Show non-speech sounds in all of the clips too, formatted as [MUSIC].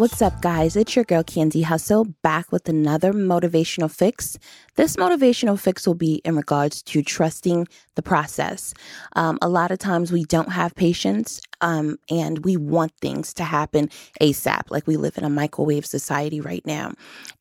What's up, guys? It's your girl Candy Hustle back with another motivational fix. This motivational fix will be in regards to trusting the process. Um, a lot of times we don't have patience um, and we want things to happen ASAP. Like we live in a microwave society right now.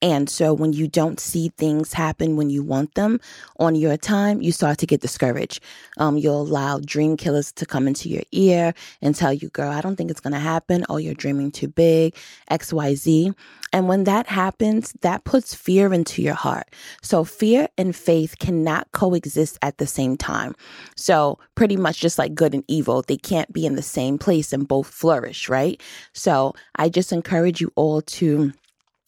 And so when you don't see things happen when you want them on your time, you start to get discouraged. Um, you'll allow dream killers to come into your ear and tell you, girl, I don't think it's going to happen. Oh, you're dreaming too big, XYZ. And when that happens, that puts fear into your heart. So fear and faith cannot coexist at the same time. So pretty much just like good and evil, they can't be in the same place and both flourish, right? So I just encourage you all to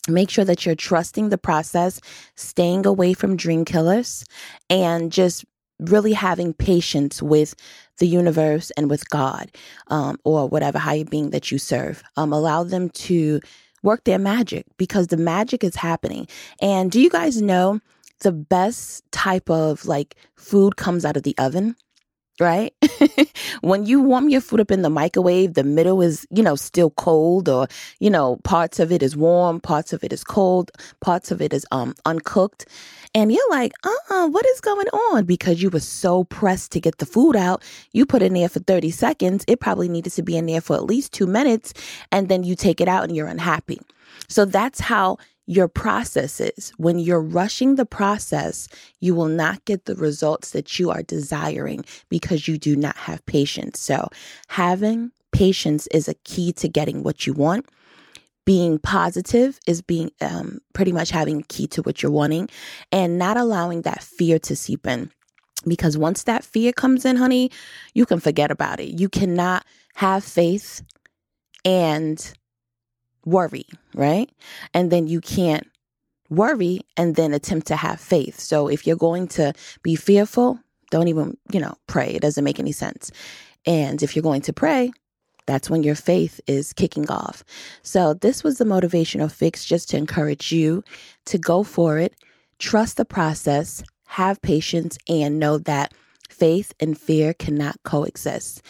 make sure that you're trusting the process, staying away from dream killers, and just really having patience with the universe and with God um, or whatever higher being that you serve. Um, allow them to work their magic because the magic is happening. And do you guys know the best type of like food comes out of the oven? Right? [LAUGHS] when you warm your food up in the microwave, the middle is, you know, still cold or, you know, parts of it is warm, parts of it is cold, parts of it is um uncooked. And you're like, uh-uh, what is going on? Because you were so pressed to get the food out. You put it in there for 30 seconds. It probably needed to be in there for at least two minutes. And then you take it out and you're unhappy. So that's how your processes. When you're rushing the process, you will not get the results that you are desiring because you do not have patience. So, having patience is a key to getting what you want. Being positive is being um, pretty much having key to what you're wanting and not allowing that fear to seep in. Because once that fear comes in, honey, you can forget about it. You cannot have faith and worry, right? And then you can't worry and then attempt to have faith. So if you're going to be fearful, don't even, you know, pray. It doesn't make any sense. And if you're going to pray, that's when your faith is kicking off. So this was the motivational fix just to encourage you to go for it, trust the process, have patience, and know that faith and fear cannot coexist.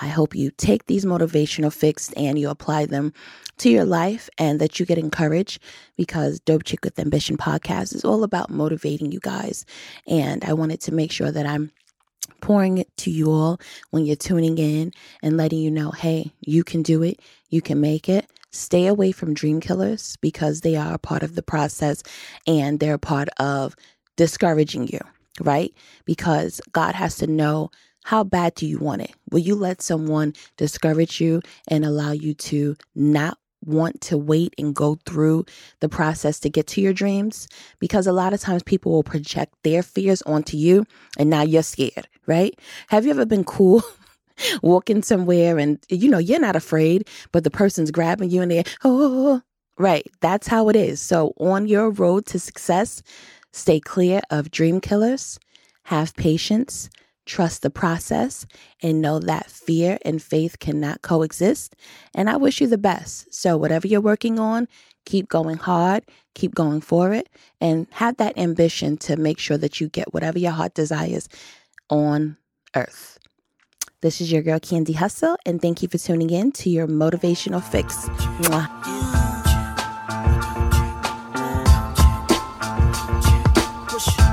I hope you take these motivational fixes and you apply them to your life and that you get encouraged because Dope Chick with Ambition podcast is all about motivating you guys. And I wanted to make sure that I'm pouring it to you all when you're tuning in and letting you know, hey, you can do it, you can make it. Stay away from dream killers because they are a part of the process and they're a part of discouraging you, right? Because God has to know how bad do you want it? Will you let someone discourage you and allow you to not want to wait and go through the process to get to your dreams? Because a lot of times people will project their fears onto you and now you're scared, right? Have you ever been cool? [LAUGHS] walking somewhere and you know you're not afraid but the person's grabbing you and they're oh, oh, oh right that's how it is so on your road to success stay clear of dream killers have patience trust the process and know that fear and faith cannot coexist. And I wish you the best. So, whatever you're working on, keep going hard, keep going for it, and have that ambition to make sure that you get whatever your heart desires on earth. This is your girl, Candy Hustle, and thank you for tuning in to your motivational fix. Mwah. push.